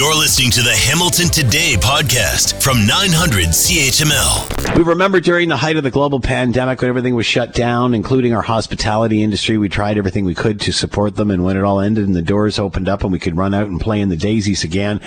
You're listening to the Hamilton Today podcast from 900 CHML. We remember during the height of the global pandemic when everything was shut down, including our hospitality industry, we tried everything we could to support them. And when it all ended and the doors opened up and we could run out and play in the daisies again,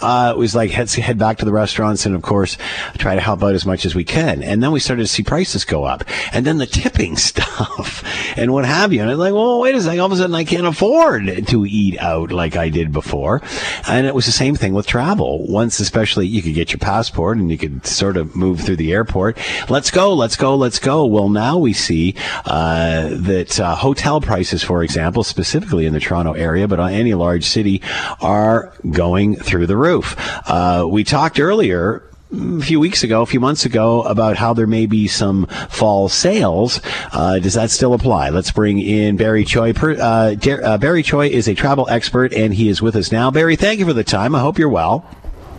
uh, it was like head, head back to the restaurants and, of course, try to help out as much as we can. And then we started to see prices go up. And then the tipping stuff and what have you. And it's like, well, wait a second. All of a sudden I can't afford to eat out like I did before. And it was same thing with travel. Once, especially, you could get your passport and you could sort of move through the airport. Let's go, let's go, let's go. Well, now we see uh, that uh, hotel prices, for example, specifically in the Toronto area, but on any large city, are going through the roof. Uh, we talked earlier a few weeks ago, a few months ago, about how there may be some fall sales. Uh, does that still apply? Let's bring in Barry Choi. Per, uh, uh, Barry Choi is a travel expert, and he is with us now. Barry, thank you for the time. I hope you're well.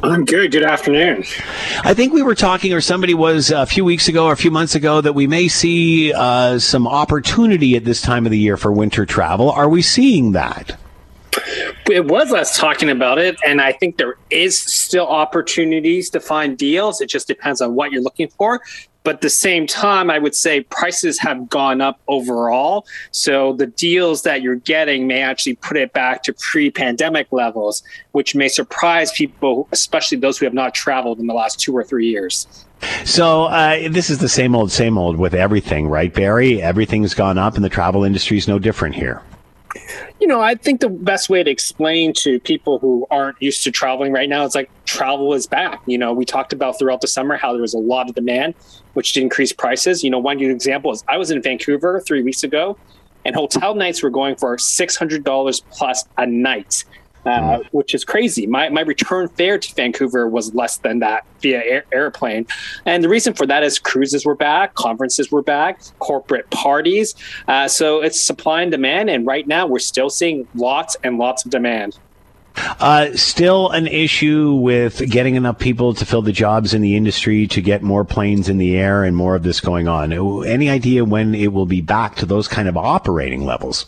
I'm good. Good afternoon. I think we were talking, or somebody was a few weeks ago or a few months ago, that we may see uh, some opportunity at this time of the year for winter travel. Are we seeing that? It was us talking about it, and I think there is still opportunities to find deals. It just depends on what you're looking for. But at the same time, I would say prices have gone up overall. So the deals that you're getting may actually put it back to pre pandemic levels, which may surprise people, especially those who have not traveled in the last two or three years. So uh, this is the same old, same old with everything, right, Barry? Everything's gone up, and the travel industry is no different here. You know, I think the best way to explain to people who aren't used to traveling right now is like travel is back. You know, we talked about throughout the summer how there was a lot of demand, which increased prices. You know, one good example is I was in Vancouver three weeks ago, and hotel nights were going for six hundred dollars plus a night. Uh, hmm. which is crazy. My, my return fare to Vancouver was less than that via air, airplane. And the reason for that is cruises were back, conferences were back, corporate parties. Uh, so it's supply and demand. And right now we're still seeing lots and lots of demand. Uh, still an issue with getting enough people to fill the jobs in the industry to get more planes in the air and more of this going on. Any idea when it will be back to those kind of operating levels?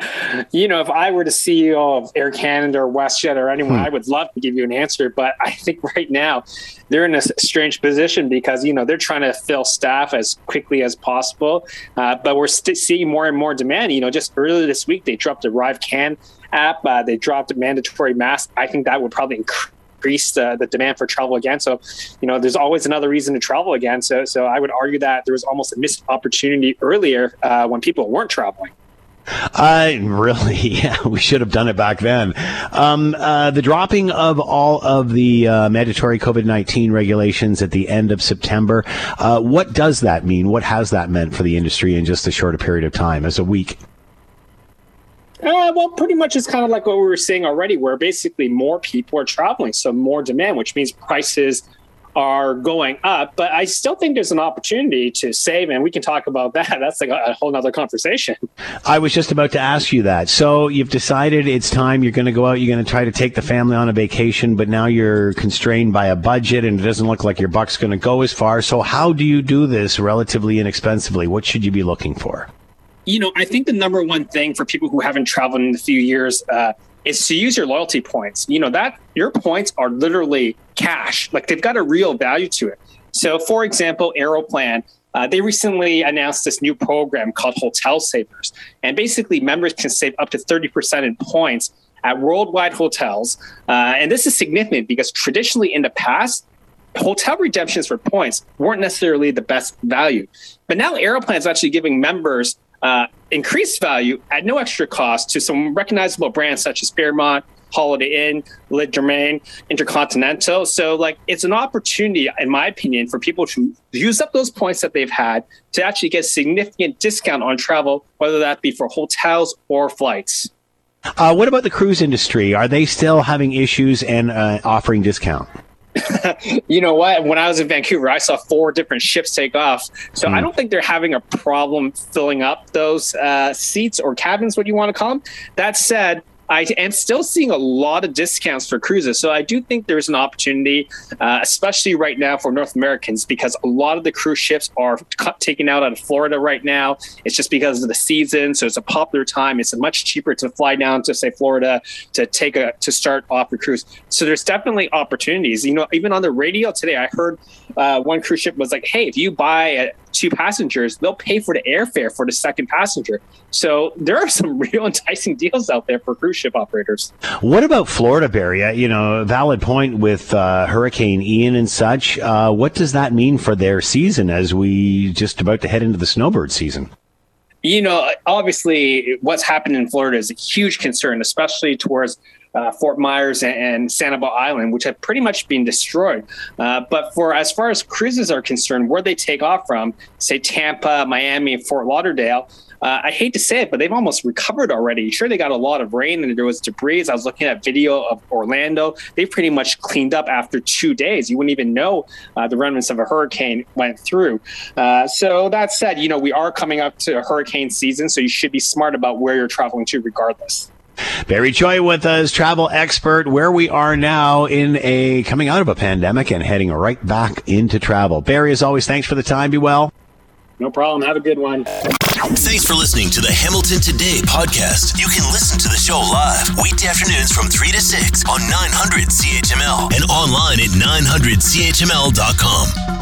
you know, if I were the CEO of Air Canada or WestJet or anyone, hmm. I would love to give you an answer. But I think right now they're in a strange position because, you know, they're trying to fill staff as quickly as possible. Uh, but we're st- seeing more and more demand. You know, just earlier this week, they dropped the ArriveCAN app, uh, they dropped a mandatory mask. I think that would probably increase the, the demand for travel again. So, you know, there's always another reason to travel again. So, so I would argue that there was almost a missed opportunity earlier uh, when people weren't traveling. Uh, really, yeah, we should have done it back then. Um, uh, the dropping of all of the uh, mandatory COVID 19 regulations at the end of September, uh, what does that mean? What has that meant for the industry in just a shorter period of time, as a week? Uh, well, pretty much it's kind of like what we were saying already, where basically more people are traveling, so more demand, which means prices are going up, but I still think there's an opportunity to save, and we can talk about that. That's like a, whole other conversation. I was just about to ask you that. So you've decided it's time. You're going to go out. You're going to try to take the family on a vacation, but now you're constrained by a budget, and it doesn't look like your buck's going to go as far. So how do you do this relatively inexpensively? What should you be looking for? You know, I think the number one thing for people who haven't traveled in a few years uh, is to use your loyalty points. You know, that your points are literally cash, like they've got a real value to it. So, for example, Aeroplan, uh, they recently announced this new program called Hotel Savers. And basically, members can save up to 30% in points at worldwide hotels. Uh, and this is significant because traditionally in the past, hotel redemptions for points weren't necessarily the best value. But now Aeroplan is actually giving members uh, increased value at no extra cost to some recognizable brands such as Fairmont, Holiday Inn, Le Domaine, Intercontinental. So, like, it's an opportunity, in my opinion, for people to use up those points that they've had to actually get significant discount on travel, whether that be for hotels or flights. Uh, what about the cruise industry? Are they still having issues and uh, offering discount? you know what? When I was in Vancouver, I saw four different ships take off. So mm. I hmm. don't think they're having a problem filling up those uh, seats or cabins, what you want to call them. That said, I am still seeing a lot of discounts for cruises. So I do think there's an opportunity, uh, especially right now for North Americans, because a lot of the cruise ships are taken out of Florida right now. It's just because of the season. So it's a popular time. It's much cheaper to fly down to say Florida to take a to start off your cruise. So there's definitely opportunities. You know, even on the radio today, I heard uh, one cruise ship was like, "Hey, if you buy uh, two passengers, they'll pay for the airfare for the second passenger." So there are some real enticing deals out there for cruise ship operators. What about Florida, Barry? Uh, you know, valid point with uh, Hurricane Ian and such. Uh, what does that mean for their season as we just about to head into the snowbird season? You know, obviously, what's happened in Florida is a huge concern, especially towards uh, Fort Myers and, and Sanibel Island, which have pretty much been destroyed. Uh, but for as far as cruises are concerned, where they take off from, say Tampa, Miami, Fort Lauderdale, uh, I hate to say it, but they've almost recovered already. Sure, they got a lot of rain and there was debris. I was looking at video of Orlando. They pretty much cleaned up after two days. You wouldn't even know uh, the remnants of a hurricane went through. Uh, so that said, you know, we are coming up to hurricane season, so you should be smart about where you're traveling to regardless. Barry Choi with us, travel expert, where we are now in a coming out of a pandemic and heading right back into travel. Barry, as always, thanks for the time. Be well. No problem. Have a good one. Thanks for listening to the Hamilton Today podcast. You can listen to the show live weekday afternoons from 3 to 6 on 900 CHML and online at 900CHML.com.